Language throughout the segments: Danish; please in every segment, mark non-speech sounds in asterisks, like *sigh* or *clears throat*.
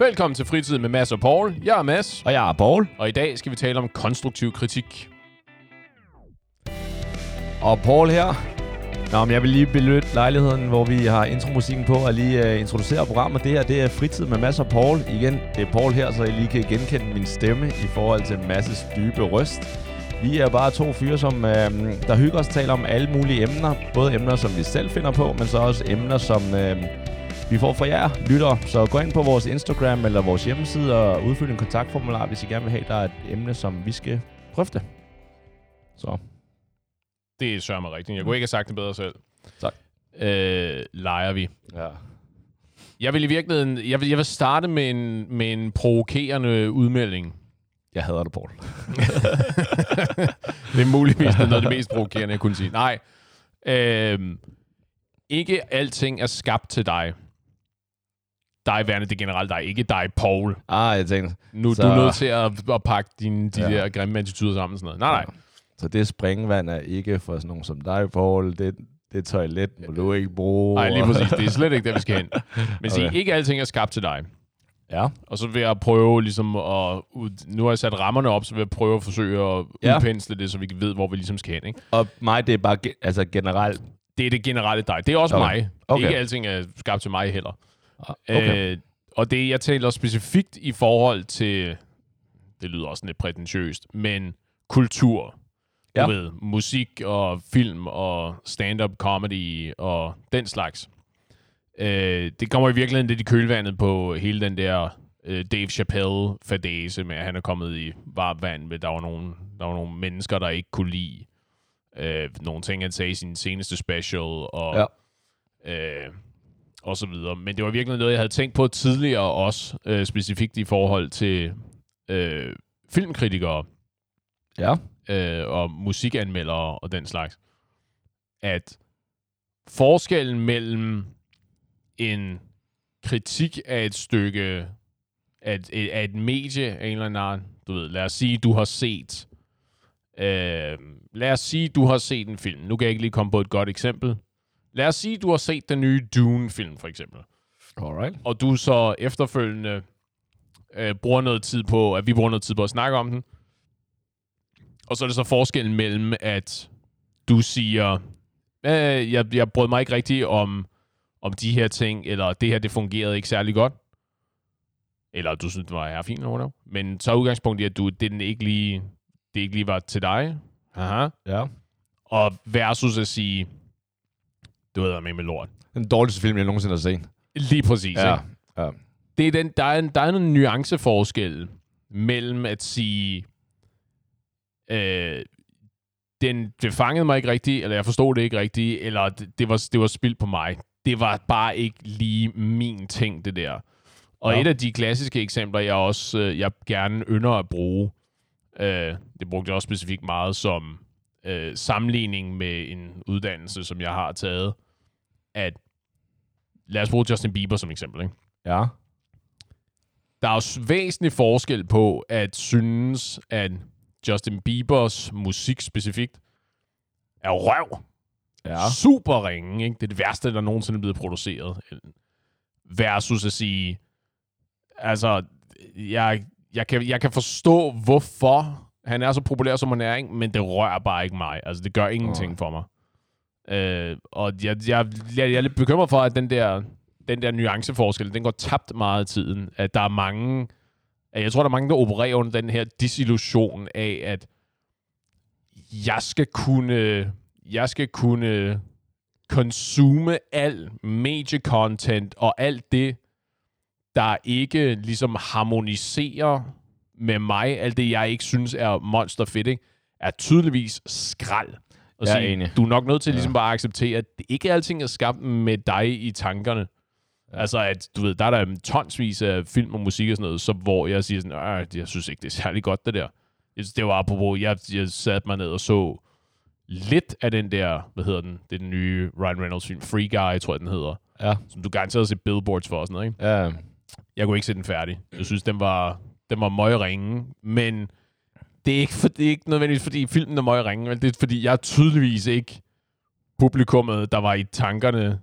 Velkommen til Fritid med Mads og Paul. Jeg er Mads, Og jeg er Paul. og i dag skal vi tale om konstruktiv kritik. Og Paul her. Nå, men jeg vil lige benytte lejligheden, hvor vi har intromusikken på, og lige uh, introducere programmet. Det her, det er Fritid med Mads og Paul. Igen, det er Paul her, så I lige kan genkende min stemme i forhold til Masses dybe røst. Vi er bare to fyre, som uh, der hygger os taler om alle mulige emner. Både emner, som vi selv finder på, men så også emner, som uh, vi får fra jer lyttere. Så gå ind på vores Instagram eller vores hjemmeside og udfyld en kontaktformular, hvis I gerne vil have, der er et emne, som vi skal drøfte. Så Det sørger mig rigtigt. Jeg kunne ikke have sagt det bedre selv. Tak. Øh, leger vi. ja. Jeg vil i virkeligheden... Jeg vil, jeg vil starte med en, med en provokerende udmelding. Jeg hader det, Paul. *laughs* det er muligvis noget af det mest provokerende, jeg kunne sige. Nej. Øh, ikke alting er skabt til dig. Dig værende, det er generelt dig. Ikke dig, Paul. Ah, jeg tænkte, Nu Så- du er nødt til at, at pakke dine, de Ja. der grimme attituder sammen. Sådan noget. Nej, nej. så det springvand er ikke for sådan nogen som dig, Paul. Det, det toilet må du ikke bruge. Nej, lige præcis. Det er slet ikke der, vi skal hen. *laughs* Men okay. Sige, ikke alting er skabt til dig. Ja. Og så vil jeg prøve ligesom at... Nu har jeg sat rammerne op, så vil jeg prøve at forsøge at Ja. udpensle det, så vi ved, hvor vi ligesom skal hen. Ikke? Og mig, det er bare altså generelt. Det er det generelle dig. Det er også Okay. mig. Okay. Ikke alting er skabt til mig heller. Okay. Øh, og det, jeg taler specifikt i forhold til... Det lyder også lidt prætentiøst, men kultur. Du Ja. ved, musik og film og stand-up comedy og den slags. Øh, det kommer i virkeligheden lidt i kølvandet på hele den der øh, Dave Chappelle-fadese med, at han er kommet i varmt vand med, der var nogle, der var nogle mennesker, der ikke kunne lide øh, nogle ting, han sagde i sin seneste special, og, ja. øh, og så videre. Men det var virkelig noget, jeg havde tænkt på tidligere også, øh, specifikt i forhold til øh, filmkritikere Ja. øh, og musikanmeldere og den slags, at forskellen mellem en kritik af et stykke, af et, af et medie af en eller anden art, du ved, lad os sige, du har set, øh, lad os sige, du har set en film. Nu kan jeg ikke lige komme på et godt eksempel. Lad os sige, du har set den nye Dune-film, for eksempel Alright. og du så efterfølgende øh, bruger noget tid på, at vi bruger noget tid på at snakke om den. Og så er det så forskellen mellem, at du siger, øh, jeg, jeg brød mig ikke rigtigt om, om de her ting, eller det her, det fungerede ikke særlig godt. Eller du synes, det var her fint, eller whatever. Men så er udgangspunktet at du, det, den ikke lige, det ikke lige var til dig. Aha. Ja. Og versus at sige, du ved med med lort. Den dårligste film, jeg nogensinde har set. Lige præcis, Ja. ikke? ja. det er den, der, er en, der er en nuanceforskel mellem at sige, øh, den, det fangede mig ikke rigtigt, eller jeg forstod det ikke rigtigt, eller det, det, var, det var spildt på mig. Det var bare ikke lige min ting, det der. Og Ja. et af de klassiske eksempler, jeg også øh, jeg gerne ynder at bruge, øh, det brugte jeg også specifikt meget som øh, sammenligning med en uddannelse, som jeg har taget, at lad os bruge Justin Bieber som eksempel, ikke? Ja. der er jo væsentlig forskel på at synes, at Justin Biebers musik specifikt er røv. Ja. Super ringe, ikke? Det er det værste, der nogensinde er blevet produceret. Versus at sige, altså, jeg, jeg, kan, jeg kan forstå, hvorfor han er så populær, som han er, ikke? men det rører bare ikke mig. Altså, det gør ingenting Nej. for mig. Øh, og jeg, jeg, jeg, jeg er lidt bekymret for, at den der, den der nuanceforskel, den går tabt meget i tiden. At der er mange, at jeg tror, der er mange, der opererer under den her disillusion af, at jeg skal kunne, jeg skal kunne consume al major content og alt det, der ikke ligesom harmoniserer med mig, alt det, jeg ikke synes er monster fedt, ikke? er tydeligvis skrald. Og Jeg er sige, enig. Du er nok nødt til Ja. ligesom bare at acceptere, at det ikke alting er skabt med dig i tankerne. Ja. Altså, at du ved, der er der tonsvis af film og musik og sådan noget, så hvor jeg siger sådan, "Øh, jeg synes ikke, det er særlig godt, det der. Jeg synes, det var apropos, jeg, jeg satte mig ned og så lidt af den der, hvad hedder den, det er den nye Ryan Reynolds film, Free Guy, tror jeg, den hedder, Ja. som du garanteret har set billboards for og sådan noget, ikke? Ja. Jeg kunne ikke se den færdig. Jeg synes, den var, den var møgringe, men det er, ikke for, det er ikke nødvendigvis, fordi filmen er møgringe, men det er, fordi jeg er tydeligvis ikke publikummet, der var i tankerne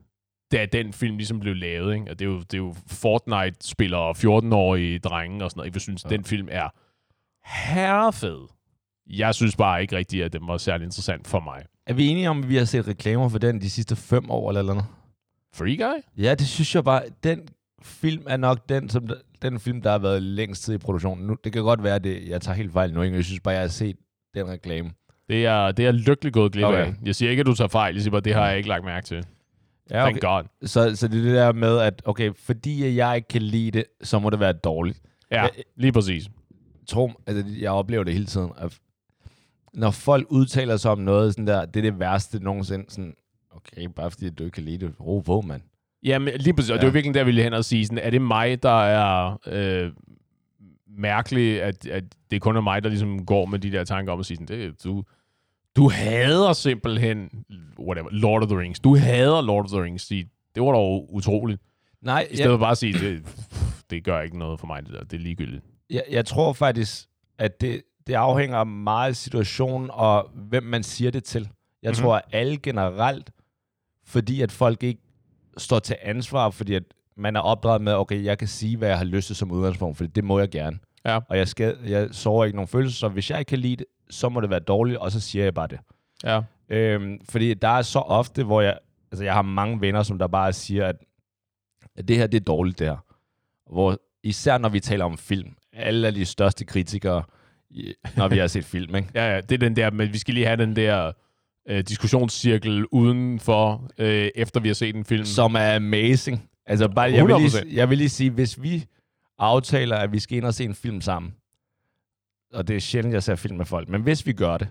da den film ligesom blev lavet. Ikke? Og det er jo, det er jo Fortnite-spillere og 14-årige drenge og sådan noget. Jeg synes, ja. den film er herrefed. Jeg synes bare ikke rigtigt, at den var særlig interessant for mig. Er vi enige om, at vi har set reklamer for den de sidste fem år eller noget? Free Guy? Ja, det synes jeg bare. Den film er nok den, som den film, der har været længst tid i produktionen. Nu, det kan godt være, at jeg tager helt fejl nu, ikke? jeg synes bare, jeg har set den reklame. Det er, det er lykkelig gået glip okay. af. Jeg siger ikke, at du tager fejl. Jeg siger bare, det har jeg ikke lagt mærke til. Ja, okay. Thank God. Så, så det er det der med, at okay, fordi jeg ikke kan lide det, så må det være dårligt. Ja, jeg, lige præcis. Tro, altså, jeg oplever det hele tiden. At når folk udtaler sig om noget, sådan der, det er det værste nogensinde. Sådan, okay, bare fordi du ikke kan lide det. Ro på, mand. Jamen, lige præcis. Og ja. det er virkelig der, jeg ville hen og sige, sådan, er det mig, der er øh, mærkelig, at, at det kun er mig, der ligesom går med de der tanker om at sige, sådan, det, du, du hader simpelthen whatever, Lord of the Rings. Du hader Lord of the Rings. Det var dog utroligt. Nej, I stedet for bare at sige, det, det gør ikke noget for mig, det der. Det er ligegyldigt. Jeg, jeg tror faktisk, at det, det afhænger meget af situationen og hvem man siger det til. Jeg mm-hmm. tror, at alle generelt, fordi at folk ikke står til ansvar, fordi at man er opdraget med, okay, jeg kan sige, hvad jeg har lyst til som udgangspunkt, for det må jeg gerne. Ja. Og jeg, skal, jeg sover ikke nogen følelser, så hvis jeg ikke kan lide det, så må det være dårligt, og så siger jeg bare det. Ja. Øhm, fordi der er så ofte, hvor jeg, altså jeg har mange venner, som der bare siger, at, at det her, det er dårligt, det her. Hvor, især når vi taler om film. Alle af de største kritikere, når vi har set film, ikke? ja, ja, det er den der, men vi skal lige have den der øh, diskussionscirkel udenfor, øh, efter vi har set en film. Som er amazing. Altså bare, jeg vil, lige, jeg vil lige sige, hvis vi aftaler, at vi skal ind og se en film sammen, og det er sjældent, jeg ser film med folk, men hvis vi gør det,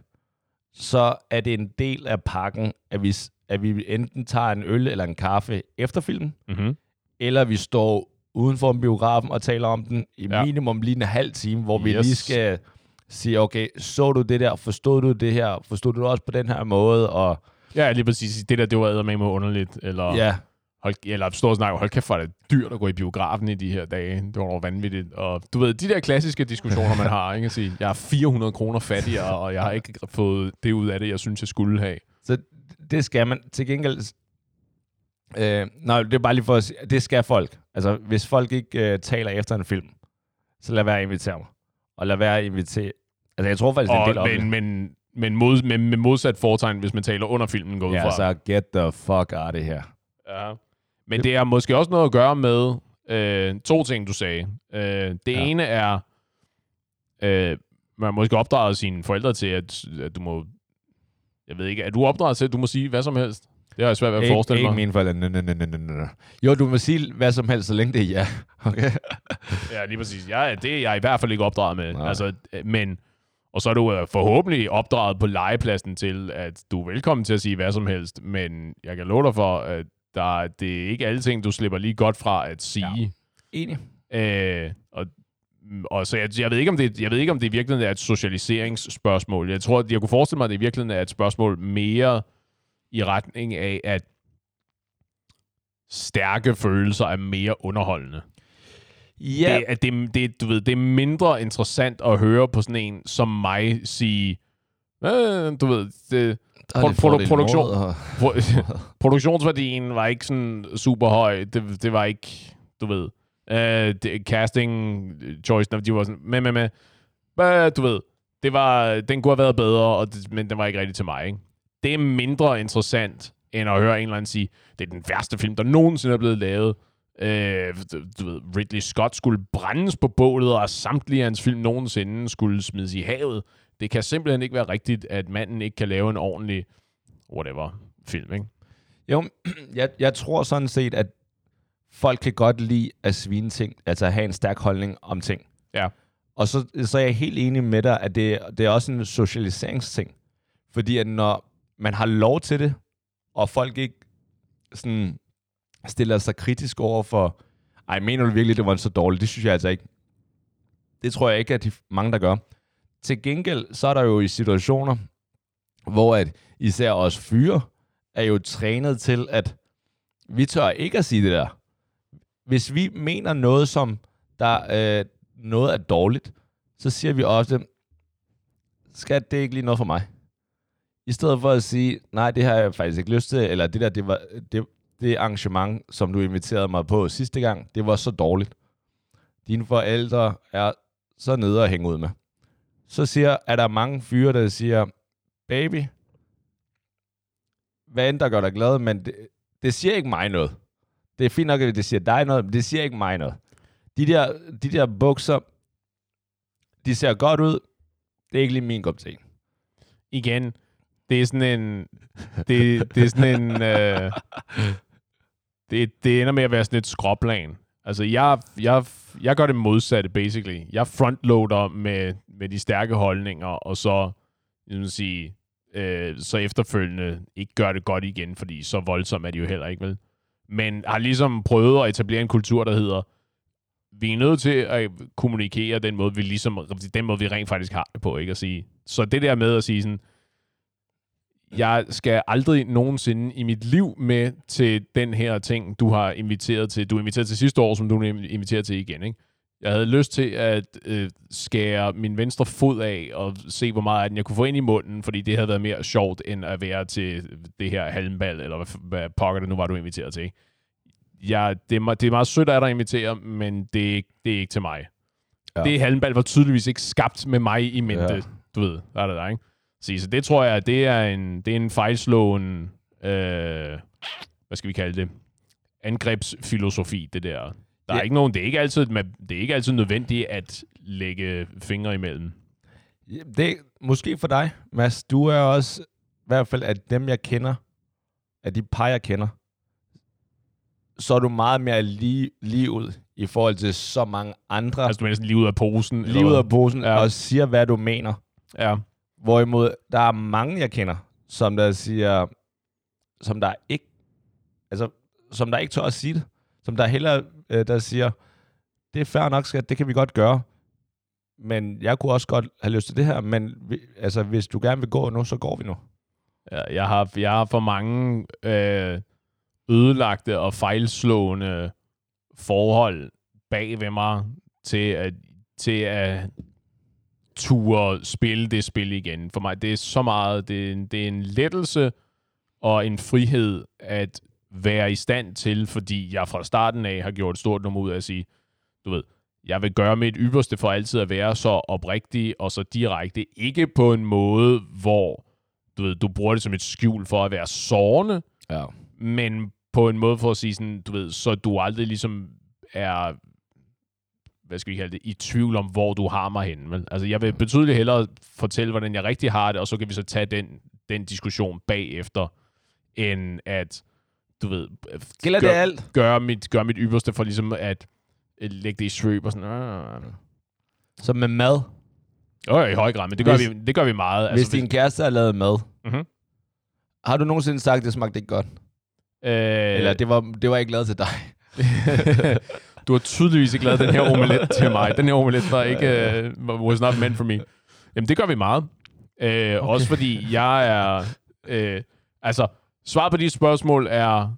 så er det en del af pakken, at vi, at vi enten tager en øl eller en kaffe efter filmen, mm-hmm. eller vi står uden for biografen og taler om den i ja. minimum lige en halv time, hvor yes. vi lige skal sige, okay, så du det der, forstod du det her, forstod du det også på den her måde, og... Ja, lige præcis. Det der, det var med mig underligt, eller... Ja. Hold, eller stå og snakke, hold kæft, for det dyrt at gå i biografen i de her dage. Det var vanvittigt. Og du ved, de der klassiske diskussioner, man har, ikke? At sige, jeg er 400 kroner fattigere, og jeg har ikke fået det ud af det, jeg synes, jeg skulle have. Så det skal man. Til gengæld, øh, nej, det er bare lige for at sige, det skal folk. Altså, hvis folk ikke øh, taler efter en film, så lad være at invitere mig. Og lad være at invitere... Altså, jeg tror faktisk, det er en del men, men, men mod, med, med modsat fortegn, hvis man taler under filmen, går ud ja, fra. Ja, så get the fuck out of here. Ja. Men det er måske også noget at gøre med øh, to ting, du sagde. Øh, det ja. ene er, øh, man måske opdraget sine forældre til, at, at du må... Jeg ved ikke, er du opdraget til, at du må sige hvad som helst? Det har jeg svært ved at forestille mig. Ikke mine forældre. Nø, nø, nø, nø, nø. Jo, du må sige hvad som helst, så længe det er ja. *laughs* Okay? ja, lige præcis. Ja, det er jeg i hvert fald ikke opdraget med. Nej. Altså, men... Og så er du øh, forhåbentlig opdraget på legepladsen til, at du er velkommen til at sige hvad som helst, men jeg kan love dig for, at der, det er ikke alle ting, du slipper lige godt fra at sige. Ja. Enig. Øh, og, og så jeg, jeg, ved ikke, om det, jeg ved ikke, om det i virkeligheden er et socialiseringsspørgsmål. Jeg tror, jeg kunne forestille mig, at det i virkeligheden er et spørgsmål mere i retning af, at stærke følelser er mere underholdende. Ja. Det, at det, det, du ved, det er mindre interessant at høre på sådan en som mig sige, øh, du ved, det, pro- pro- produktion, *laughs* pro- produktionsværdien var ikke sådan super høj. Det, det var ikke, du ved, uh, det, casting choice, de var sådan, med, med, med. Uh, du ved, det var, den kunne have været bedre, og det, men den var ikke rigtig til mig. Ikke? Det er mindre interessant, end at høre en eller anden sige, det er den værste film, der nogensinde er blevet lavet. Uh, du ved, Ridley Scott skulle brændes på bålet, og samtlige hans film nogensinde skulle smides i havet. Det kan simpelthen ikke være rigtigt, at manden ikke kan lave en ordentlig, whatever, film, ikke? Jo, *clears throat* jeg, jeg tror sådan set, at folk kan godt lide at svine ting, altså have en stærk holdning om ting. Ja. Og så, så er jeg helt enig med dig, at det, det er også en socialiseringsting. Fordi at når man har lov til det, og folk ikke sådan stiller sig kritisk over for, ej, mener du virkelig, det var så dårligt? Det synes jeg altså ikke. Det tror jeg ikke, at de mange, der gør. Til gengæld, så er der jo i situationer, hvor at især os fyre er jo trænet til, at vi tør ikke at sige det der. Hvis vi mener noget, som der øh, noget er dårligt, så siger vi også, skal det ikke lige noget for mig? I stedet for at sige, nej, det har jeg faktisk ikke lyst til, eller det der, det var, det, det arrangement, som du inviterede mig på sidste gang, det var så dårligt. Dine forældre er så nede at hænge ud med. Så siger, er der mange fyre, der siger, baby, hvad end der gør dig glad, men det, det siger ikke mig noget. Det er fint nok, at det siger dig noget, men det siger ikke mig noget. De der, de der bukser, de ser godt ud. Det er ikke lige min kop te. Igen, det er sådan en... Det, det er sådan en... Øh, det, det ender med at være sådan et skråplan. Altså, jeg, jeg, jeg gør det modsatte, basically. Jeg frontloader med, med de stærke holdninger, og så, jeg sige, øh, så efterfølgende ikke gør det godt igen, fordi så voldsomt er de jo heller ikke, vel? Men har ligesom prøvet at etablere en kultur, der hedder, vi er nødt til at kommunikere den måde, vi ligesom, den måde, vi rent faktisk har det på, ikke at sige. Så det der med at sige sådan, jeg skal aldrig nogensinde i mit liv med til den her ting, du har inviteret til. Du er inviteret til sidste år, som du er inviteret til igen, ikke? Jeg havde lyst til at øh, skære min venstre fod af og se, hvor meget af den jeg kunne få ind i munden, fordi det havde været mere sjovt, end at være til det her halmbal, eller hvad, hvad pokker det nu var, du inviteret til. Jeg, det, er, det er meget sødt af dig at invitere, men det, det er ikke til mig. Ja. Det halmbal var tydeligvis ikke skabt med mig i mente. Ja. Du ved, der er det der, ikke? Så, så det tror jeg, det er en, det er en fejlslåen, øh, hvad skal vi kalde det, angrebsfilosofi, det der. Der er ikke nogen, det er ikke altid, det er ikke altid nødvendigt at lægge fingre imellem. Det er måske for dig, Mads. Du er også, i hvert fald af dem, jeg kender, af de par, jeg kender, så er du meget mere lige, lige ud i forhold til så mange andre. Altså du mener lige ud af posen? Lige ud af posen, ja. og siger, hvad du mener. Ja. Hvorimod, der er mange, jeg kender, som der siger, som der ikke, altså, som der ikke tør at sige det. Som der heller, øh, der siger, det er fair nok, skat, det kan vi godt gøre. Men jeg kunne også godt have lyst til det her, men vi, altså, hvis du gerne vil gå nu, så går vi nu. Ja, jeg, har, jeg har for mange øh, ødelagte og fejlslående forhold bag ved mig til at, til at ture spille det spil igen. For mig, det er så meget, det er, en, det er en lettelse og en frihed at være i stand til, fordi jeg fra starten af har gjort et stort nummer ud af at sige, du ved, jeg vil gøre mit ypperste for altid at være så oprigtig og så direkte. Ikke på en måde, hvor du, ved, du bruger det som et skjul for at være sårende, ja. men på en måde for at sige sådan, du ved, så du aldrig ligesom er hvad skal vi kalde det, i tvivl om, hvor du har mig henne. Men, altså, jeg vil betydeligt hellere fortælle, hvordan jeg rigtig har det, og så kan vi så tage den, den diskussion bagefter, end at, du ved, Gælder gør, det alt? Gøre mit, gør mit ypperste for ligesom at lægge det i svøb og sådan. Øh. Så med mad? Jo, i høj grad, men det gør, hvis, vi, det gør vi meget. Hvis altså, din kæreste har lavet mad, mm-hmm. har du nogensinde sagt, at det smagte ikke godt? Øh, Eller det var, det var ikke lavet til dig? *laughs* *laughs* du har tydeligvis ikke lavet den her omelet til mig. Den her omelet var ikke, uh, was not meant for me. Jamen, det gør vi meget. Uh, okay. Også fordi jeg er... Uh, altså, svaret på de spørgsmål er...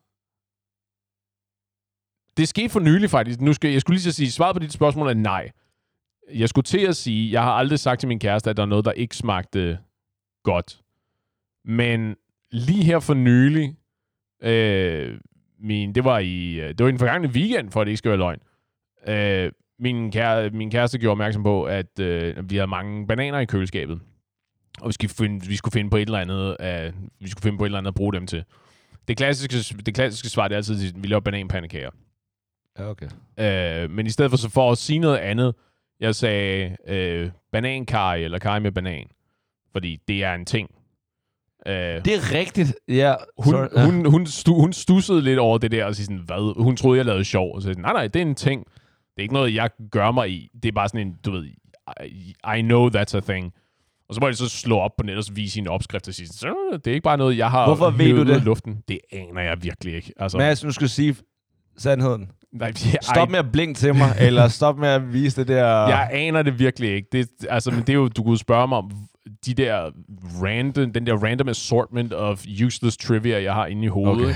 Det skete for nylig faktisk. Nu skal, jeg skulle lige så sige, svaret på dit spørgsmål er nej. Jeg skulle til at sige, jeg har aldrig sagt til min kæreste, at der er noget, der ikke smagte godt. Men lige her for nylig, øh, min, det var i øh, det var i den forgangne weekend, for at det ikke skal være løgn. Øh, min, kære, min kæreste gjorde opmærksom på, at øh, vi havde mange bananer i køleskabet. Og vi skulle finde, vi skulle finde på et eller andet, uh, vi skulle finde på et eller andet at bruge dem til. Det klassiske, det klassiske svar, det er altid, at vi laver bananpandekager. Ja, okay. Øh, men i stedet for, så for at sige noget andet, jeg sagde øh, banankaj eller kaj med banan. Fordi det er en ting. Uh, det er rigtigt, ja. Hun, Sorry. ja. hun, hun, stu, hun stussede lidt over det der, og sige sådan, hvad? Hun troede, jeg lavede sjov. Og så nej, nej, det er en ting. Det er ikke noget, jeg gør mig i. Det er bare sådan en, du ved, I, I know that's a thing. Og så må jeg så slå op på nettet og vise sin opskrift og sige, så, det er ikke bare noget, jeg har Hvorfor ved du det? luften. Det aner jeg virkelig ikke. Altså, Mads, nu skal sige sandheden. Nej, yeah, stop med at blinke til mig, eller stop med at vise det der... Jeg aner det virkelig ikke. Det, altså, men det er jo, du kunne spørge mig om, de der random, den der random assortment of useless trivia, jeg har inde i hovedet. Okay.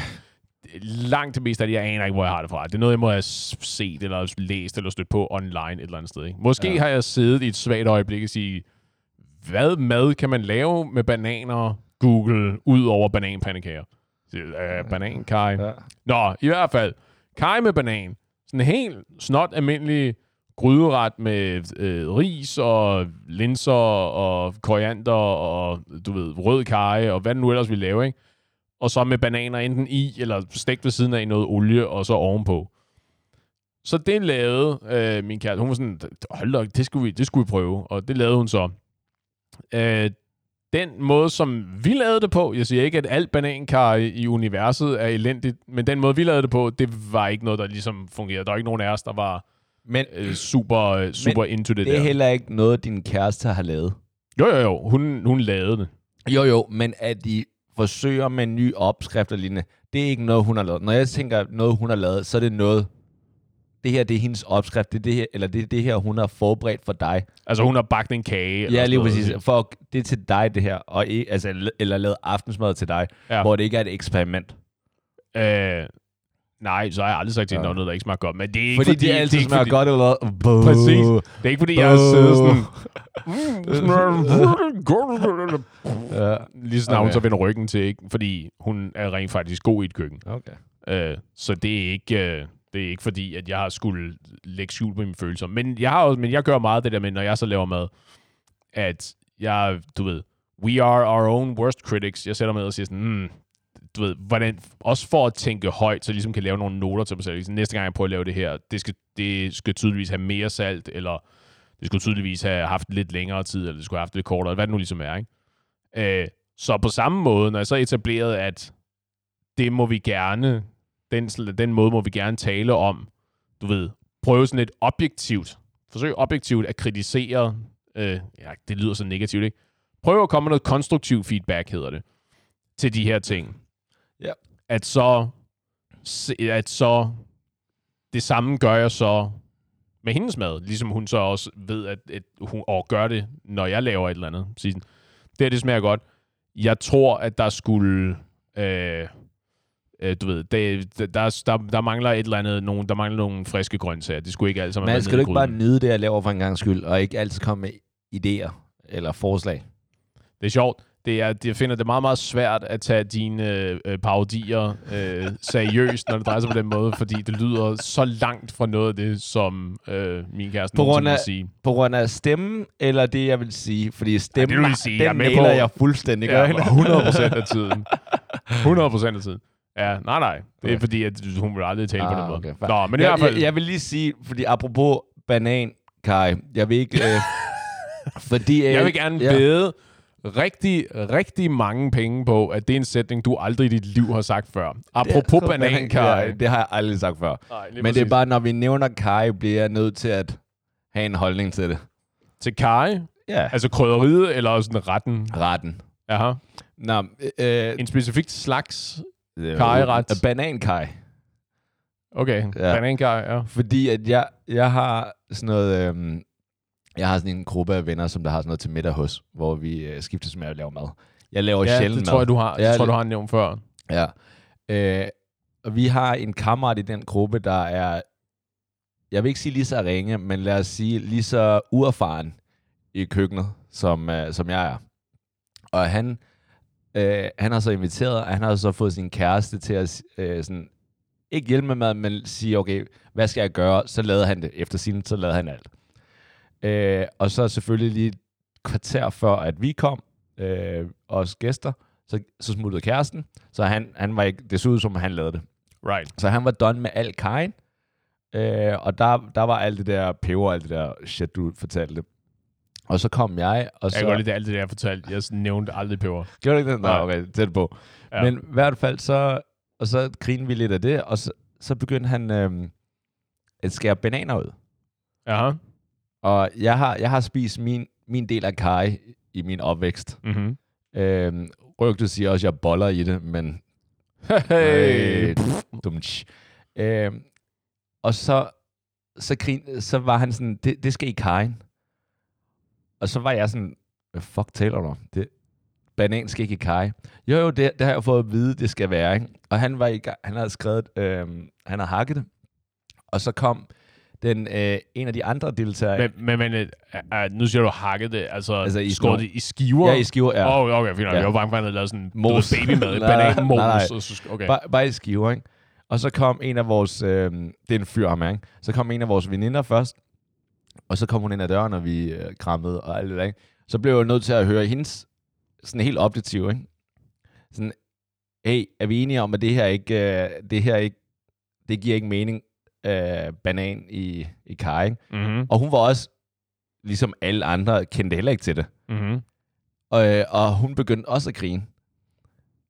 Langt det meste af det, jeg aner ikke, hvor jeg har det fra. Det er noget, jeg må have set, eller læst, eller stødt på online et eller andet sted. Ikke? Måske ja. har jeg siddet i et svagt øjeblik og sige, hvad mad kan man lave med bananer, Google, ud over bananpandekager? Uh, banan kaj. Ja. Nå, i hvert fald. Kaj med banan. Sådan en helt snot almindelig gryderet med øh, ris og linser og koriander og, du ved, rød kage og hvad den nu ellers vil lave, ikke? Og så med bananer enten i eller stegt ved siden af i noget olie og så ovenpå. Så det lavede øh, min kæreste. Hun var sådan, hold da, det skulle, vi, det skulle vi prøve. Og det lavede hun så. Øh, den måde, som vi lavede det på, jeg siger ikke, at alt banankar i, i universet er elendigt, men den måde, vi lavede det på, det var ikke noget, der ligesom fungerede. Der var ikke nogen af os, der var Men øh, super, øh, super into det, det er der. heller ikke noget, din kæreste har lavet. Jo, jo, jo. Hun, hun lavede det. Jo, jo, men at de forsøger med en ny opskrift og lignende, det er ikke noget, hun har lavet. Når jeg tænker noget, hun har lavet, så er det noget, det her, det er hendes opskrift, det er det her, eller det er det her, hun har forberedt for dig. Altså, hun har bagt en kage. eller Ja, lige noget. præcis. For det er til dig, det her. Og altså, eller lavet aftensmad til dig, Ja. hvor det ikke er et eksperiment. Øh, nej, så har jeg aldrig sagt til hende, Ja. noget, der ikke smager godt. Men det er ikke Fordi, fordi... det altid det er smager fordi, godt eller Boo. Præcis. Det er ikke fordi, jeg har siddet sådan... *laughs* Ja. Lige sådan, okay. hun så vender ryggen til, ikke? fordi hun er rent faktisk god i et køkken. Okay. Øh, så det er ikke... Øh, det er ikke fordi, at jeg har skulle lægge skjul på mine følelser. Men jeg, har også, men jeg gør meget det der med, når jeg så laver mad, at jeg, du ved, we are our own worst critics. Jeg sætter mig ned og siger sådan, mm, du ved, hvordan, også for at tænke højt, så jeg ligesom kan lave nogle noter til mig selv. Ligesom, næste gang jeg prøver at lave det her, det skal, det skal tydeligvis have mere salt, eller det skulle tydeligvis have haft lidt længere tid, eller det skulle have haft lidt kortere, hvad det nu ligesom er. Ikke? Øh, så på samme måde, når jeg så etableret, at det må vi gerne, den, den måde må vi gerne tale om, du ved, prøve sådan lidt objektivt, forsøg objektivt at kritisere, øh, ja, det lyder så negativt, ikke? Prøv at komme med noget konstruktiv feedback, hedder det, til de her ting. Ja. At så, at så, det samme gør jeg så med hendes mad, ligesom hun så også ved, at, at hun og gør det, når jeg laver et eller andet. Sådan, det her, det smager godt. Jeg tror, at der skulle, øh, øh, du ved, det, der, der, der, mangler et eller andet, nogen, der mangler nogle friske grøntsager. Det skulle ikke alt sammen Men være skal du ikke bare nyde det, jeg laver for en gang skyld, og ikke altid komme med idéer eller forslag? Det er sjovt. Det er, jeg finder det meget, meget svært at tage dine øh, parodier øh, seriøst, når det drejer sig på den måde, fordi det lyder så langt fra noget af det, som øh, min kæreste På grund af- vil sige. På grund af stemmen, eller det, jeg vil sige? Fordi stemmen, du vil sige, jeg er den med på- jeg fuldstændig. Ja, jeg ikke? 100 procent af tiden. 100 procent af tiden. Ja, nej, nej. Det er Okay. fordi, at hun vil aldrig tale på den måde. okay, fair. Nå, men i jeg, hvert fald... Jeg, jeg vil lige sige, fordi apropos banan, Kai, jeg vil ikke... Øh, *laughs* fordi, øh, Jeg vil gerne ja. bede rigtig, rigtig mange penge på, at det er en sætning, du aldrig i dit liv har sagt før. Apropos banankaj. Ja, det har jeg aldrig sagt før. Nej, Men det er præcis. bare, når vi nævner Kai, bliver jeg nødt til at have en holdning til det. Til kaj, Ja. altså krydderiet, eller sådan retten. Retten. Aha. Nå, øh, En specifik slags. Kai-ret. Banankaj. Okay, Ja. banankaj, ja. Fordi at jeg, jeg har sådan noget... Øhm, jeg har sådan en gruppe af venner, som der har sådan noget til middag hos, hvor vi øh, skiftes med at lave mad. Jeg laver Ja, sjældent det mad. tror jeg, du har, det tror, det- du har nævnt før. Ja. Øh, og vi har en kammerat i den gruppe, der er, jeg vil ikke sige lige så ringe, men lad os sige lige så uerfaren i køkkenet, som, øh, som jeg er. Og han, øh, han har så inviteret, og han har så fået sin kæreste til at øh, sådan, ikke hjælpe med mad, men sige, okay, hvad skal jeg gøre? Så lavede han det. Efter sin, så lavede han alt. Øh, og så selvfølgelig lige et kvarter før, at vi kom, øh, os gæster, så, så smuttede kæresten, så han, han var ikke, det så ud som, han lavede det. Right. Så han var done med al kajen, øh, og der, der var alt det der peber, alt det der shit, du fortalte. Og så kom jeg, og Jeg så... kan godt lide det, alt det, jeg fortalte. Jeg nævnte aldrig peber. Gjorde du ikke det? Nej. okay, tæt på. Ja. Ja. Men i hvert fald, så, og så grinede vi lidt af det, og så, så begyndte han øh, at skære bananer ud. Aha. Og jeg har, jeg har spist min, min del af kaj i min opvækst. Mm-hmm. Øh, rygtet siger også, at jeg boller i det, men Hey. Øh, pff, dumtsch. Øh, og så, så, grin, så var han sådan, det, det skal i kajen. Og så var jeg sådan, hvad fuck taler du om? Det, banan skal ikke i kaj. Jo, jo, det, det har jeg fået at vide, det skal være. Ikke? Og han var i gang, han havde skrevet, øh, han havde hakket det. Og så kom den, øh, en af de andre deltagere... Men, men, men øh, øh, nu siger du hakket det, altså, Altså i skåret det i skiver? Ja, i skiver, ja. Oh, okay, fint. Ja. Jeg var bange for, at han havde lavet sådan Mos. Babymad, *laughs* bananmos. nej, nej. Okay. Bare, bare i skiver, ikke? Og så kom en af vores... Øh, det er en fyr, ham, ikke? Så kom en af vores veninder først, og så kom hun ind ad døren, og vi øh, krammede og alt det der, ikke? Så blev jeg nødt til at høre hendes sådan helt objektiv, ikke? Sådan, hey, er vi enige om, at det her ikke, øh, det her ikke, det giver ikke mening, øh, banan i, i kaj, ikke? Mm-hmm. Og hun var også, ligesom alle andre, kendte heller ikke til det. Mm-hmm. Og, øh, og hun begyndte også at grine.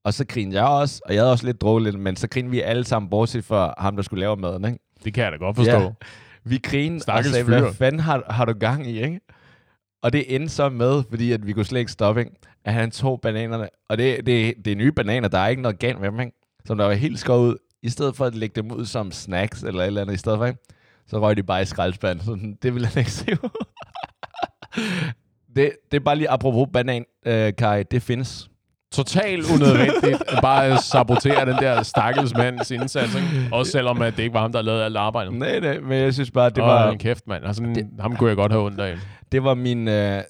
Og så grinede jeg også, og jeg havde også lidt drukket lidt, men så grinede vi alle sammen, bortset fra ham, der skulle lave maden, ikke? Det kan jeg da godt forstå. Ja. Vi grinede og Stakkels sagde, fyr. hvad fanden har, har du gang i, ikke? Og det endte så med, fordi at vi kunne slet ikke stoppe, ikke? at han tog bananerne. Og det, det, det er nye bananer, der er ikke noget galt med dem, ikke? Som der var helt skåret ud. I stedet for at lægge dem ud som snacks eller et eller andet i stedet for, ikke? så røg de bare i skraldespanden. Sådan, det ville han ikke se. *laughs* det, det er bare lige apropos banan, øh, Kai. Det findes. Totalt unødvendigt at bare sabotere den der stakkels mands indsats. Ikke? Også selvom at det ikke var ham, der lavede alt arbejdet. Nej, nej, men jeg synes bare, det var, var... kæft, mand. Altså, det... Ham kunne jeg godt have ondt af. det var min, øh,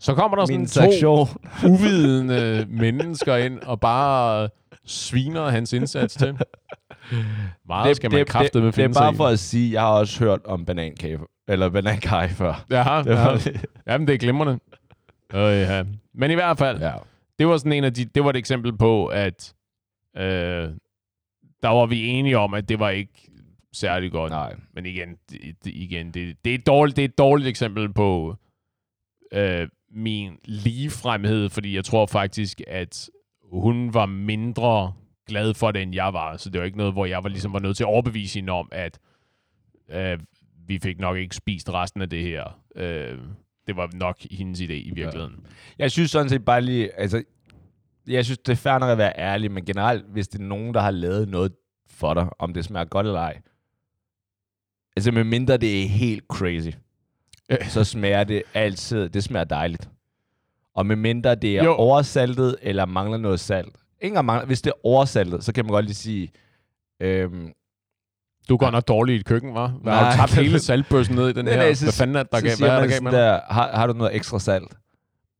Så kommer der sådan to uvidende mennesker ind og bare sviner hans indsats til. Meget det, skal man kræfte med det, det er finde bare for at sige, jeg har også hørt om banankage, eller banankage før. Ja, Det var, ja. Jamen, det er glimrende. Øh, ja. Men i hvert fald, ja. Det var sådan en af de, det var et eksempel på, at øh, der var vi enige om, at det var ikke særlig godt. Nej. Men igen, det, det, igen det, det, er et dårligt, det er et dårligt eksempel på øh, min ligefremhed, fordi jeg tror faktisk, at hun var mindre glad for det, end jeg var. Så det var ikke noget, hvor jeg var, ligesom var nødt til at overbevise hende om, at øh, vi fik nok ikke spist resten af det her. Øh, det var nok hendes idé i virkeligheden. Jeg synes sådan set bare lige, altså, jeg synes, det er fair nok at være ærlig, men generelt, hvis det er nogen, der har lavet noget for dig, om det smager godt eller ej, altså med mindre det er helt crazy, Ja. så smager det altid, det smager dejligt. Og med mindre det er Jo. oversaltet, eller mangler noget salt. Engang mangler, hvis det er oversaltet, så kan man godt lige sige, øhm, Du går nok dårligt i et køkken, var? Har Nej. du tabt hele saltbøssen ned i den Nej, her? nej, så- Hvad fanden er der så Hvad er der med har, har du noget ekstra salt?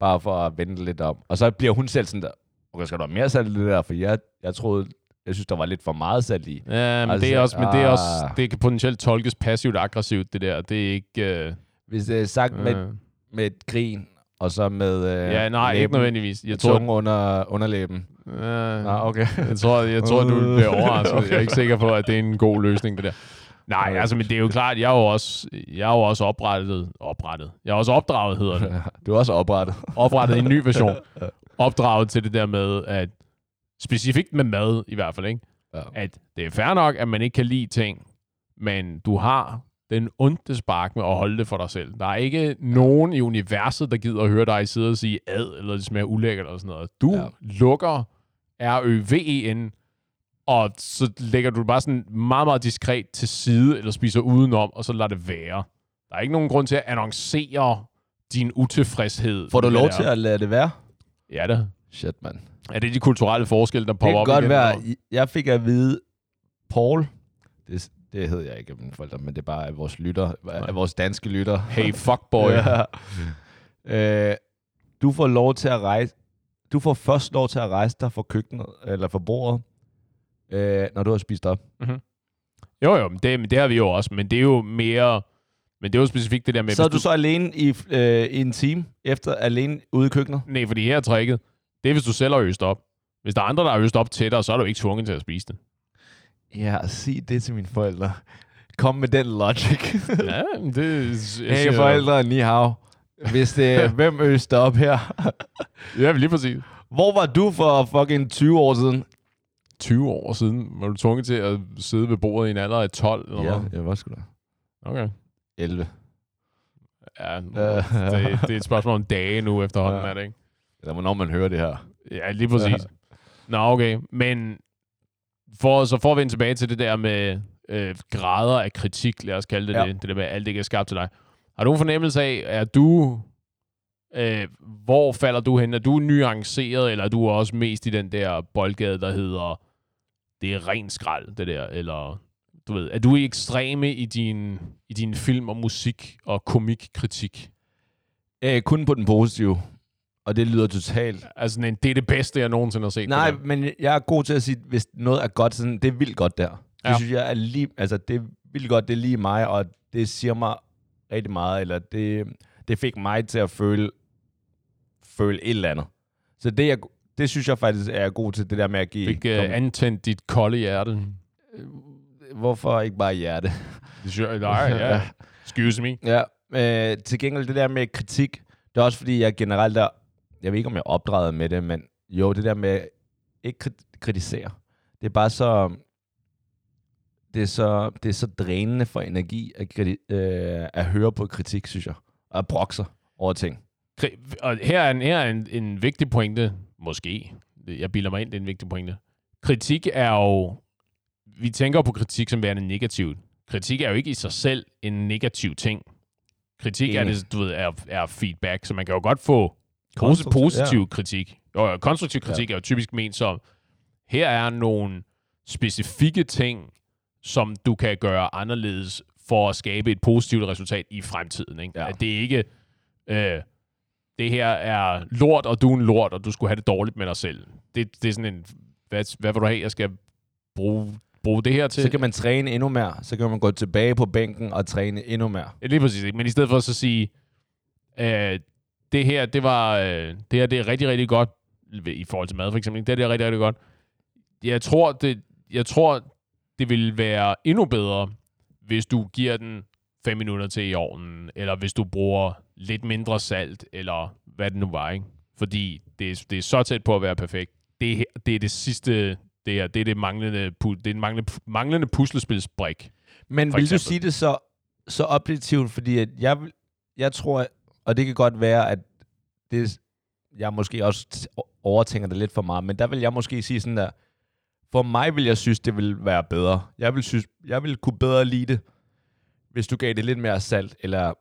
Bare for at vende det lidt om. Og så bliver hun selv sådan der, okay, skal du have mere salt i det der? For jeg, jeg troede, jeg synes, der var lidt for meget salt i. Ja, men Altså, det er også, men det er også, ah. det kan potentielt tolkes passivt aggressivt, det der. Det er ikke... Øh, Hvis det er sagt med, øh, med et grin, og så med øh, ja, nej, ikke læben, nødvendigvis. Jeg tror, tunge under, underlæben. øh, Nå, okay. *laughs* jeg tror, jeg tror du *laughs* bliver overrasket. Jeg er ikke sikker på, at det er en god løsning, det der. Nej, altså, men det er jo klart, jeg er jo også, jeg er jo også oprettet, oprettet. Jeg er også opdraget, hedder det. *laughs* du er også oprettet. oprettet en ny version. Opdraget til det der med, at specifikt med mad i hvert fald, ikke? Ja. at det er fair nok, at man ikke kan lide ting, men du har den onde spark med at holde det for dig selv. Der er ikke nogen i universet, der gider at høre dig sidde og sige ad, eller det smager ulækkert, eller sådan noget. Du Ja. ja. lukker R-Ø-V-E-N, og så lægger du det bare sådan meget, meget diskret til side, eller spiser udenom, og så lader det være. Der er ikke nogen grund til at annoncere din utilfredshed. Får du lov det til at lade det være? Ja, det. Shit, mand. Er det de kulturelle forskelle, der Det popper kan op godt igen, være. eller? Jeg fik at vide, Paul, det, det hed jeg ikke af mine forældre, men det er bare af vores lytter, af vores danske lytter. Hey, fuckboy. *laughs* Ja. Øh, du får lov til at rejse, du får først lov til at rejse dig fra køkkenet, eller fra bordet, øh, når du har spist op. Jo, jo, men det, men det har vi jo også, men det er jo mere... Men det er jo specifikt det der med... Så er hvis du så alene i, øh, i en time, efter alene ude i køkkenet? Nej, fordi her er tricket. Det er, hvis du selv har øst op. Hvis der er andre, der har øst op til dig, så er du ikke tvunget til at spise det. Ja, sig det til mine forældre. Kom med den logic. *laughs* Ja, det... Jeg hey forældre, ni hao. Hvis det *laughs* hvem øste op her? *laughs* Ja, lige præcis. Hvor var du for fucking 20 år siden? 20 år siden var du tvunget til at sidde ved bordet i en alder af 12, eller hvad? jeg var sgu da. Okay. 11. Ja, det, det er et spørgsmål om dage nu efterhånden, Ja. er det ikke? Eller hvornår man hører det her. Ja, lige præcis. Nå, okay. Men for, så for at vende tilbage til det der med øh, grader af kritik, lad os kalde det Ja. det, det der med, at alt ikke er skabt til dig. Har du en fornemmelse af, er du, øh, hvor falder du hen? Er du nuanceret, eller er du også mest i den der boldgade, der hedder, det er ren skrald, det der, eller du ved, er du ekstreme i din, i din film og musik og komikkritik? Øh, kun på den positive. Og det lyder totalt... Altså, det er det bedste, jeg nogensinde har set. Nej, det men jeg er god til at sige, hvis noget er godt, sådan, det er vildt godt der. Det Ja. synes jeg er lige... Altså, det er vildt godt, det er lige mig, og det siger mig rigtig meget, eller det, det fik mig til at føle, føle et eller andet. Så det, jeg, det synes jeg faktisk er jeg god til, det der med at give... Fik uh, antændt dit kolde hjerte. Hvorfor ikke bare hjerte? *laughs* Det synes jeg, nej, ja. Excuse me. Ja, øh, til gengæld det der med kritik, det er også fordi, jeg generelt er, jeg ved ikke, om jeg opdraget med det, men jo, det der med ikke krit- kritisere, det er bare så, det er så, det er så drænende for energi at, kriti- øh, at høre på kritik, synes jeg, og at brokke sig over ting. Og her er en, her er en, en vigtig pointe, måske. Jeg bilder mig ind, det er en vigtig pointe. Kritik er jo... Vi tænker på kritik som værende negativt. Kritik er jo ikke i sig selv en negativ ting. Kritik er, det, du ved, er, er feedback, så man kan jo godt få Konstruktiv- positiv ja. kritik. Og konstruktiv kritik ja. er jo typisk ment som, her er nogle specifikke ting, som du kan gøre anderledes for at skabe et positivt resultat i fremtiden. Ikke? Ja. At det ikke... Øh, det her er lort, og du er en lort, og du skulle have det dårligt med dig selv. Det, det er sådan en... Hvad, hvad vil du have, jeg skal bruge, bruge det her til? Så kan man træne endnu mere, så kan man gå tilbage på bænken og træne endnu mere. Ja, Lige præcis, ikke? men i stedet for så at sige, øh, det her, det var, øh, det her, det er rigtig, rigtig godt, i forhold til mad for eksempel, det her, det er rigtig, rigtig godt. Jeg tror, det, jeg tror, det vil være endnu bedre, hvis du giver den 5 minutter til i ovnen, eller hvis du bruger lidt mindre salt, eller hvad det nu var, ikke? Fordi det er, det er så tæt på at være perfekt. Det, her, det er det sidste, det her, det er det manglende, det er den manglende, manglende puslespilsbrik. Men vil du eksempel. sige det så, så objektivt, fordi at jeg, jeg tror, og det kan godt være, at det, jeg måske også overtænker det lidt for meget, men der vil jeg måske sige sådan der, for mig vil jeg synes, det vil være bedre. Jeg vil, synes, jeg vil kunne bedre lide det, hvis du gav det lidt mere salt, eller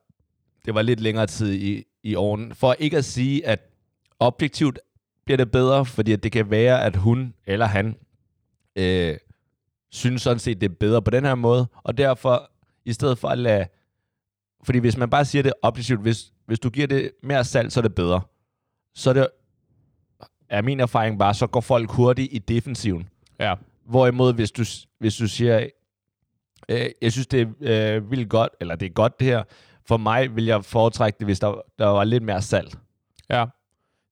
det var lidt længere tid i, i ovnen. For ikke at sige, at objektivt bliver det bedre, fordi at det kan være, at hun eller han øh, synes sådan set, det er bedre på den her måde, og derfor, i stedet for at lade... Fordi hvis man bare siger det objektivt, hvis, hvis du giver det mere salt, så er det bedre. Så er det, er min erfaring bare, så går folk hurtigt i defensiven. Ja. Hvorimod, hvis du, hvis du siger, øh, jeg synes, det er øh, vildt godt, eller det er godt det her, for mig vil jeg foretrække det, hvis der, der var lidt mere salt. Ja.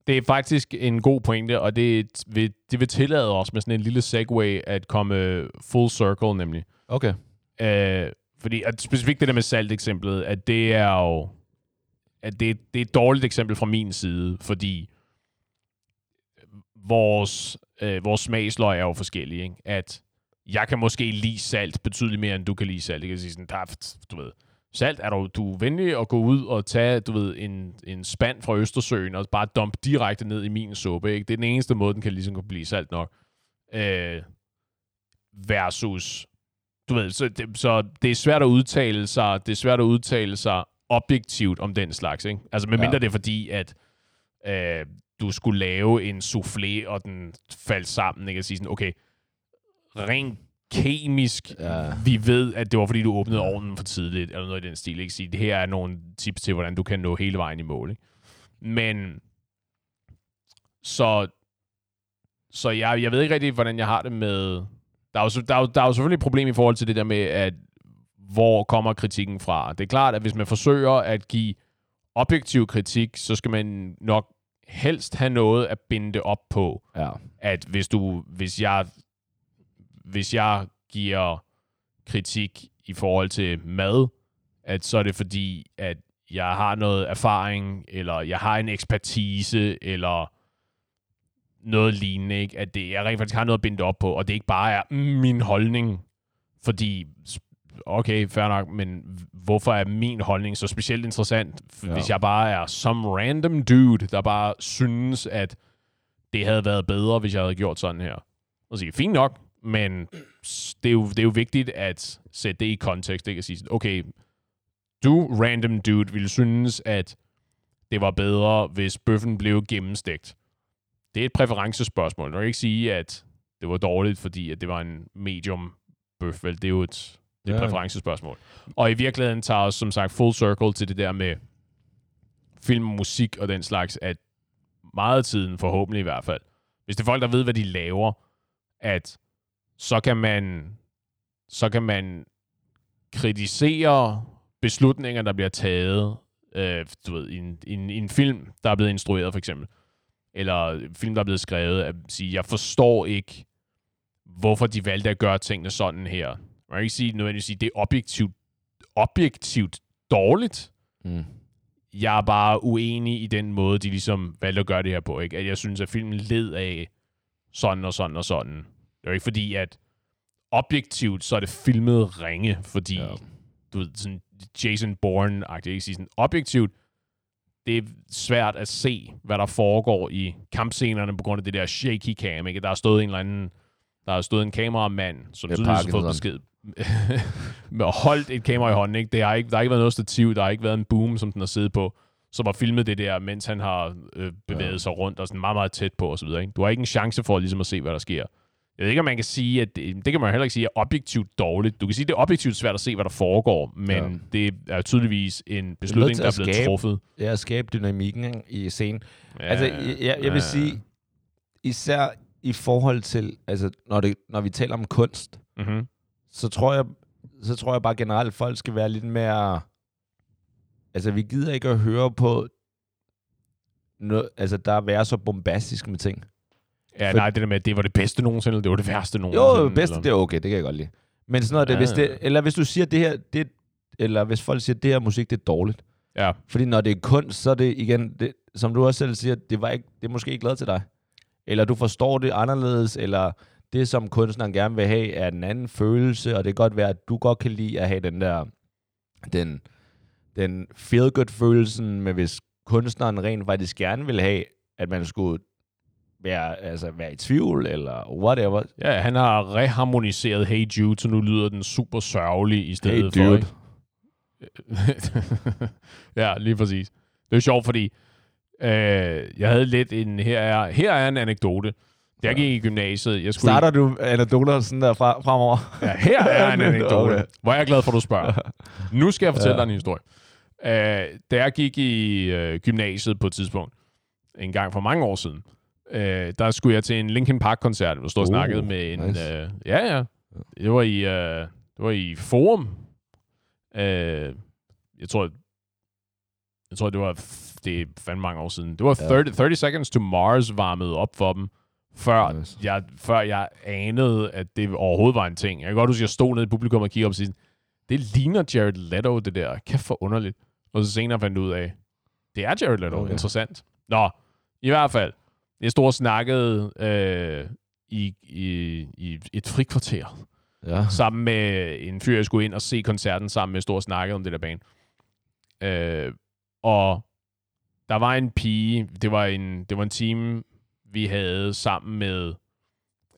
Det er faktisk en god pointe, og det vil, det vil tillade os med sådan en lille segue at komme full circle, nemlig. Okay. Øh, fordi at specifikt det der med salt-eksemplet, at det er jo at det, det er et dårligt eksempel fra min side, fordi vores, øh, vores smagsløg er jo forskellige. Ikke? At jeg kan måske lide salt betydeligt mere, end du kan lide salt. Jeg kan sige sådan, taft, du ved, salt er du, du er venlig at gå ud og tage, du ved, en, en spand fra Østersøen og bare dumpe direkte ned i min suppe. Ikke? Det er den eneste måde, den kan ligesom kunne blive salt nok. Øh, versus du ved, så det, så det er svært at udtale sig, det er svært at udtale sig objektivt om den slags, ikke? Altså medmindre Ja. det er fordi, at øh, du skulle lave en soufflé, og den faldt sammen, ikke? At sige sådan, okay, rent kemisk, Ja. vi ved, at det var fordi, du åbnede ovnen for tidligt, eller noget i den stil, ikke? Sige, det her er nogle tips til, hvordan du kan nå hele vejen i mål, ikke? Men, så, så jeg, jeg ved ikke rigtig, hvordan jeg har det med... Der er, jo, der, er jo, der er jo selvfølgelig et problem i forhold til det der med, at hvor kommer kritikken fra? Det er klart, at hvis man forsøger at give objektiv kritik, så skal man nok helst have noget at binde det op på Ja. at hvis du, hvis jeg, hvis jeg giver kritik i forhold til mad, at så er det fordi, at jeg har noget erfaring, eller jeg har en ekspertise, eller noget lignende, ikke? At det, jeg rent faktisk har noget at binde op på, og det ikke bare er mm, min holdning, fordi okay, fair nok, men hvorfor er min holdning så specielt interessant, Ja. hvis jeg bare er some random dude, der bare synes, at det havde været bedre, hvis jeg havde gjort sådan her. Og sige, fint nok, men det er, jo, det er jo vigtigt at sætte det i kontekst, ikke? At sige, okay, du, random dude, ville synes, at det var bedre, hvis bøffen blev gennemstegt. Det er et præferencespørgsmål. Du kan ikke sige, at det var dårligt, fordi at det var en medium bøf. Vel, det er jo et, Det er Ja. et præferencespørgsmål. Og i virkeligheden tager os som sagt full circle til det der med film, musik og den slags, at meget af tiden, forhåbentlig i hvert fald, hvis det er folk, der ved, hvad de laver, at så kan man så kan man kritisere beslutninger, der bliver taget øh, du ved, i, en, i, en, i en film, der er blevet instrueret for eksempel, eller film, der er blevet skrevet, at sige, jeg forstår ikke, hvorfor de valgte at gøre tingene sådan her. Man kan ikke sige nødvendigvis sige, det er objektivt, objektivt dårligt. Mm. Jeg er bare uenig i den måde, de ligesom valgte at gøre det her på. Ikke? At jeg synes, at filmen led af sådan og sådan og sådan. Det er jo ikke fordi, at objektivt, så er det filmet ringe, fordi ja. du ved, sådan Jason Bourne-agtigt, ikke sige sådan objektivt, det er svært at se, hvad der foregår i kampscenerne på grund af det der shaky cam, ikke? Der har stået en eller anden, der har stået en kameramand, som tydeligvis har fået besked *laughs* med holdt et kamera i hånden, ikke? Det har ikke, der har ikke været noget stativ, der har ikke været en boom, som den har siddet på, som har filmet det der, mens han har øh, bevæget Ja. sig rundt og sådan meget, meget tæt på og så videre, ikke? Du har ikke en chance for ligesom at se, hvad der sker. Jeg ved ikke, om man kan sige, at det, det kan man heller ikke sige er objektivt dårligt. Du kan sige, at det er objektivt svært at se, hvad der foregår, men Ja. ja. det er tydeligvis en beslutning, til der er blevet skabe- truffet. Ja, at skabe dynamikken ikke, i scenen. Ja, Altså, jeg, jeg, vil sige, især i forhold til, altså, når, det, når vi taler om kunst, Mm-hmm. så tror jeg, så tror jeg bare generelt, at folk skal være lidt mere... Altså, vi gider ikke at høre på, noget, altså, der er være så bombastisk med ting. Ja, For- nej, det der med, at det var det bedste nogensinde, eller det var det værste Jo, nogensinde. det bedste, eller? det er okay, det kan jeg godt lide. Men sådan noget, det, Ja. hvis det, eller hvis du siger, det her, det, eller hvis folk siger, det her musik, det er dårligt. Ja, Fordi når det er kunst, så er det igen, det, som du også selv siger, det, var ikke, det er måske ikke lavet til dig. Eller du forstår det anderledes, eller det, som kunstneren gerne vil have, er en anden følelse, og det kan godt være, at du godt kan lide at have den der, den, den feel-good-følelsen, men hvis kunstneren rent faktisk gerne vil have, at man skulle være, altså være i tvivl, eller whatever. ja, han har reharmoniseret Hey Jude, så nu lyder den super sørgelig i stedet Hey, for. dude. *laughs* ja, lige præcis. Det er jo sjovt, fordi øh, jeg havde lidt en... Her er, her er en anekdote. Jeg gik i gymnasiet, jeg skulle... Starter du anekdoter sådan der fra, fremover? Ja, her er en *laughs* anekdote. Hvor er jeg glad for, at du spørger. *laughs* Nu skal jeg fortælle Ja. dig en historie. Uh, da jeg gik i uh, gymnasiet på et tidspunkt, en gang for mange år siden, uh, der skulle jeg til en Linkin Park-koncert, hvor jeg stod og Uh, snakkede med en... nice. Uh, ja, ja. Det var i, uh, det var i Forum. Uh, jeg tror, jeg tror, det var det er fandme mange år siden. Det var Ja. 30, 30 Seconds to Mars varmede op for dem, før Nice. jeg, før jeg anede, at det overhovedet var en ting. Jeg kan godt huske, at jeg stod nede i publikum og kiggede op og sige, det ligner Jared Leto, det der. Kæft for underligt. Og så senere fandt jeg ud af, det er Jared Leto. Okay. Interessant. Nå, i hvert fald. Jeg stod og snakkede øh, i, i, i et frikvarter Ja. sammen med en fyr, jeg skulle ind og se koncerten sammen med, stod og snakkede om det der band. Øh, og der var en pige, det var en, det var en team, vi havde sammen med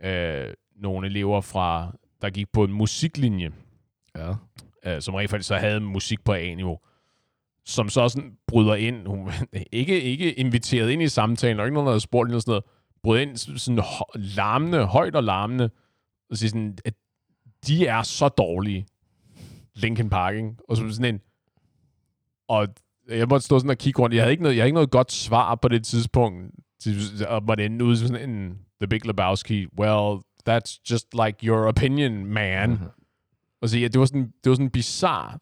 øh, nogle elever fra, der gik på en musiklinje, Ja. øh, som rent faktisk så havde musik på A-niveau, som så sådan bryder ind, hun *laughs* ikke, ikke inviteret ind i samtalen, og ikke nogen, der havde spurgt eller sådan noget, bryder ind sådan larmende, højt og larmende, og siger sådan, at de er så dårlige, Linkin Park, ikke? Og så sådan en, og jeg måtte stå sådan og kigge rundt. Jeg havde ikke noget, jeg havde ikke noget godt svar på det tidspunkt. Og måtte ende ud sådan en The Big Lebowski. Well, that's just like your opinion, man. Og så ja, det var sådan, det var sådan bizarre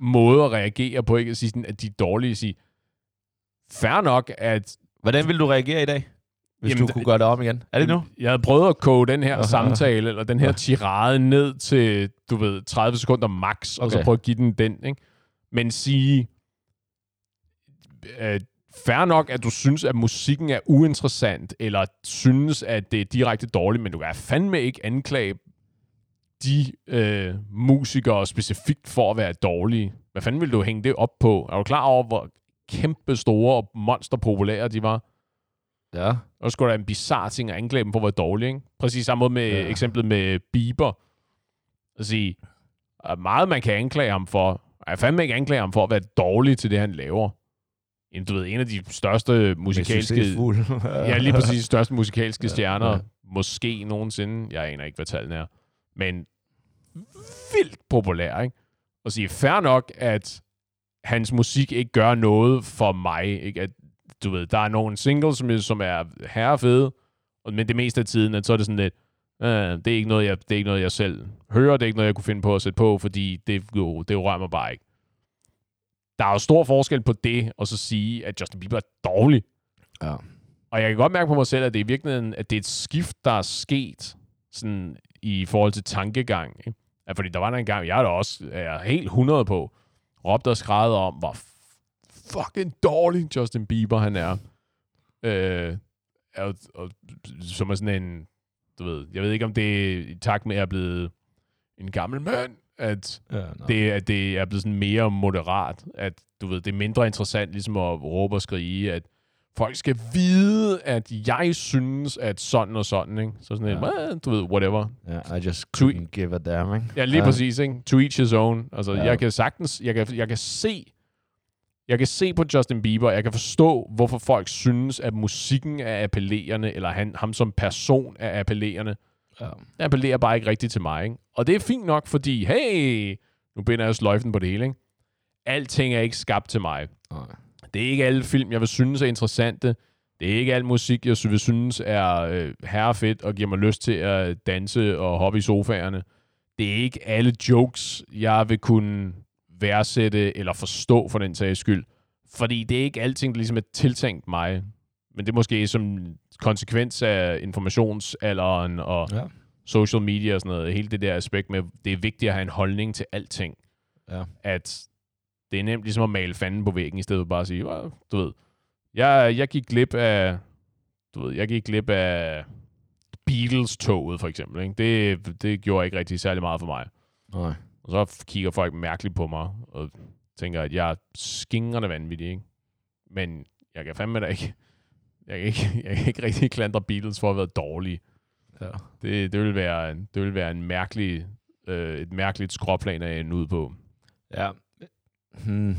måde at reagere på, ikke at sige sådan, at de er dårlige. At sige, fair nok, at Hvordan vil du reagere i dag, hvis Jamen, du kunne gøre det om igen? Er det nu? jeg havde prøvet at koge den her Aha. samtale, eller den her tirade ned til, du ved, 30 sekunder max, og så Okay. prøve at give den den, ikke? Men sige, øh, fair nok, at du synes, at musikken er uinteressant, eller synes, at det er direkte dårligt, men du kan fandme ikke anklage de øh, musikere specifikt for at være dårlige. Hvad fanden vil du hænge det op på? Er du klar over, hvor kæmpe store og monsterpopulære de var? Ja. Og så skulle der en bizarre ting at anklage dem for at være dårlige, ikke? Præcis samme måde med Ja. eksemplet med Bieber. At sige, er meget man kan anklage ham for. Jeg fandme ikke anklage ham for at være dårlig til det, han laver. En, du ved, en af de største musikalske... *laughs* Ja, lige præcis de største musikalske Ja, stjerner. ja. Måske nogensinde. Jeg aner ikke, hvad tallene er. Men vildt populær, ikke? Og sige, fair nok, at hans musik ikke gør noget for mig, ikke? At, du ved, der er nogle singles, som, som er herrefede, men det meste af tiden, at så er det sådan lidt, øh, det, er ikke noget, jeg, det er ikke noget, jeg selv hører, det er ikke noget, jeg kunne finde på at sætte på, fordi det, jo, det rører mig bare ikke. Der er jo stor forskel på det, og så sige, at Justin Bieber er dårlig. Ja. Og jeg kan godt mærke på mig selv, at det er i virkeligheden, at det er et skift, der er sket sådan, i forhold til tankegang. Ikke? Ja, fordi der var der en gang, jeg er da også er helt 100 på, råbte og skrædede om, hvor fucking dårlig Justin Bieber han er. Øh, og, og, som er sådan en, du ved, jeg ved ikke, om det er i takt med, at jeg er blevet en gammel mand, at, Ja, det, at det er blevet sådan mere moderat, at du ved, det er mindre interessant ligesom at råbe og skrige, at folk skal vide, at jeg synes, at sådan og sådan, ikke? Så sådan Ja. ja. en, du ved, whatever. Ja, I just To- couldn't give a damn, ikke? Ja, lige ja. præcis, ikke? To each his own. Altså, ja. jeg kan sagtens, jeg kan, jeg kan se, jeg kan se på Justin Bieber, jeg kan forstå, hvorfor folk synes, at musikken er appellerende, eller han, ham som person er appellerende. Ja. Det appellerer bare ikke rigtigt til mig, ikke? Og det er fint nok, fordi, hey, nu binder jeg sløjfen på det hele, ikke? Alting er ikke skabt til mig. Nej. Det er ikke alle film, jeg vil synes er interessante. Det er ikke al musik, jeg vil synes er øh, herrefedt og giver mig lyst til at danse og hoppe i sofaerne. Det er ikke alle jokes, jeg vil kunne værdsætte eller forstå for den sags skyld. Fordi det er ikke alting, der ligesom er tiltænkt mig. Men det er måske som konsekvens af informationsalderen og Ja. social media og sådan noget. Hele det der aspekt med, det er vigtigt at have en holdning til alting. Ja. At det er nemt ligesom at male fanden på væggen, i stedet for bare at sige, "Åh, du ved, jeg, jeg gik glip af, du ved, jeg gik glip af Beatles-toget, for eksempel. Ikke? Det, det gjorde ikke rigtig særlig meget for mig. Nej. Og så kigger folk mærkeligt på mig, og tænker, at jeg er skingrende vanvittig, ikke? Men jeg kan fandme da ikke, jeg kan ikke, jeg kan ikke rigtig klandre Beatles for at være dårlige. Ja. Det, det, vil være, det vil være en mærkelig, øh, et mærkeligt skråplan at ende ud på. Ja. Hmm.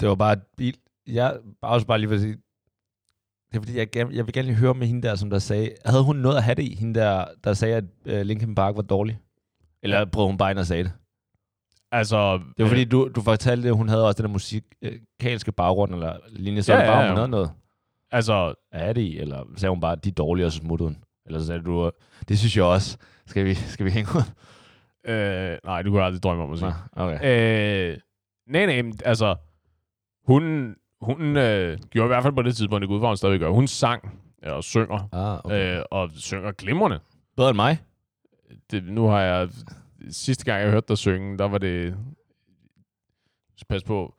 Det var bare. Jeg bare også bare lige vil sige, det er fordi, jeg, gerne, jeg vil gerne lige høre med hende der, som der sagde, havde hun noget at have det i, hende der, der sagde, at uh, Linkin Park var dårlig? Eller prøvede hun bare ind og sagde det? Altså, Det var fordi, du, du fortalte, at hun havde også den der musikalske baggrund, eller linje, så Ja, bare, ja, ja, hun havde noget altså, af det eller sagde hun bare, de er dårlige, og så smuttede hun? Eller så sagde du, det synes jeg også. Skal vi, skal vi hænge ud? Øh, nej, du kunne aldrig drømme om at sige. Nå, okay. Øh, nej, nej, altså, hun, hun øh, gjorde i hvert fald på det tidspunkt, det går ud fra, hun stadigvæk gør. Hun sang øh, og synger, Ah, okay. øh, og synger glimrende. Bedre end mig? Det, nu har jeg, sidste gang jeg hørte dig synge, der var det, pas på,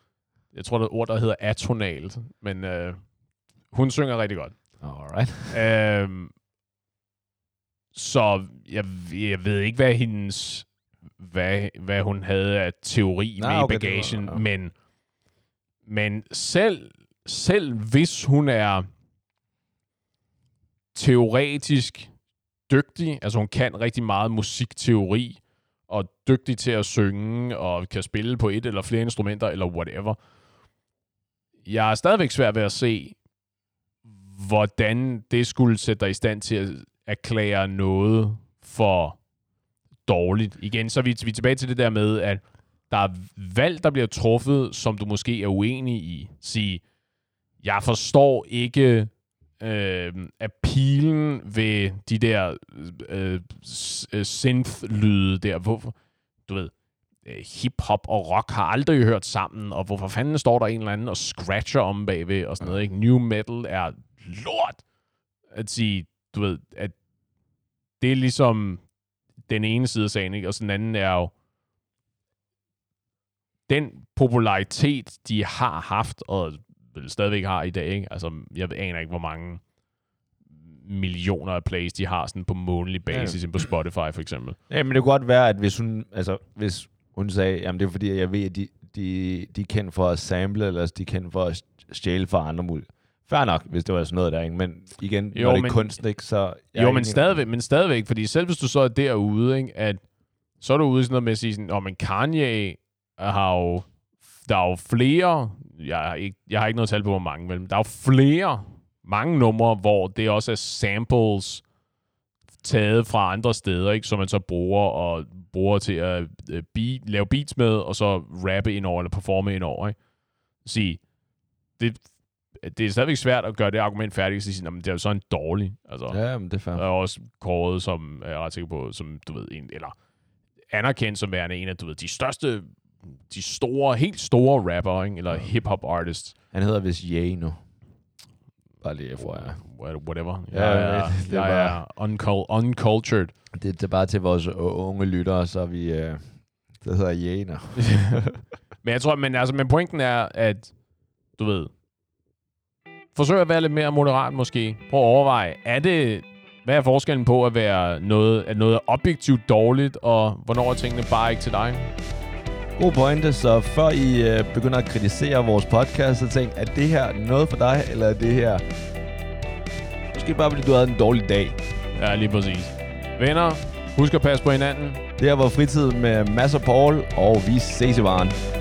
jeg tror, der er et ord, der hedder atonalt, men øh, hun synger rigtig godt. Alright. Øhm, så jeg, jeg ved ikke, hvad hendes hvad, hvad hun havde af teori Nej, med okay, i det var- bagagen, ja. men, men selv, selv hvis hun er teoretisk dygtig, altså hun kan rigtig meget musikteori, og dygtig til at synge, og kan spille på et eller flere instrumenter, eller whatever. Jeg er stadigvæk svært ved at se, hvordan det skulle sætte dig i stand til at erklære noget for dårligt. Igen, så er vi, vi er tilbage til det der med, at der er valg, der bliver truffet, som du måske er uenig i. Sige, jeg forstår ikke øh, appealen ved de der øh, øh, synth-lyde der. Hvorfor? Du ved, øh, hip-hop og rock har aldrig hørt sammen, og hvorfor fanden står der en eller anden og scratcher om bagved og sådan noget, ikke? New metal er lort. At sige, du ved, at det er ligesom den ene side af sagen, ikke? Og så den anden er jo den popularitet, de har haft, og stadigvæk har i dag, ikke? Altså, jeg aner ikke, hvor mange millioner af plays, de har sådan på månedlig basis, ja. på Spotify for eksempel. Ja, men det kunne godt være, at hvis hun, altså, hvis hun sagde, jamen det er fordi, jeg ved, at de, de, de er kendt for at sample, eller de er kendt for at stjæle fra andre muligt. Fair nok, hvis det var sådan noget der, ikke? Men igen, Jo, når det er men- kunst, ikke, så... er Jo, men en- stadigvæk, men stadigvæk, fordi selv hvis du så er derude, ikke, at så er du ude i sådan noget med at sige sådan, oh, men Kanye har jo, der er jo flere, jeg har ikke, jeg har ikke noget tal på, hvor mange, men der er jo flere, mange numre, hvor det også er samples taget fra andre steder, ikke? som man så bruger og bruger til at øh, beat, lave beats med, og så rappe ind over, eller performe ind over. Ikke? Sige, det, det er stadigvæk svært at gøre det argument færdigt, og sige, at det er jo så en dårlig. Altså, Ja, men det er fair. er også kåret som, jeg er ret sikker på, som du ved, en, eller anerkendt som værende en af, du ved, de største, de store, helt store rapper, ikke? eller hip-hop artists. Han hedder vist Ye nu. Bare lige for jer. What- Whatever. Ja, jeg er, ved, det er jeg er uncul- uncultured. Det, det er bare til vores unge lyttere, så vi... Øh, det hedder nu. *laughs* Men jeg tror, men, altså, men pointen er, at du ved, forsøg at være lidt mere moderat måske. Prøv at overveje, er det, hvad er forskellen på at være noget, at noget er objektivt dårligt, og hvornår er tingene bare ikke til dig? God pointe, så før I øh, begynder at kritisere vores podcast, så tænk, er det her noget for dig, eller er det her... Måske bare, fordi du havde en dårlig dag. Ja, lige præcis. Venner, husk at passe på hinanden. Det her var fritid med Mads og Paul, og vi ses i varen.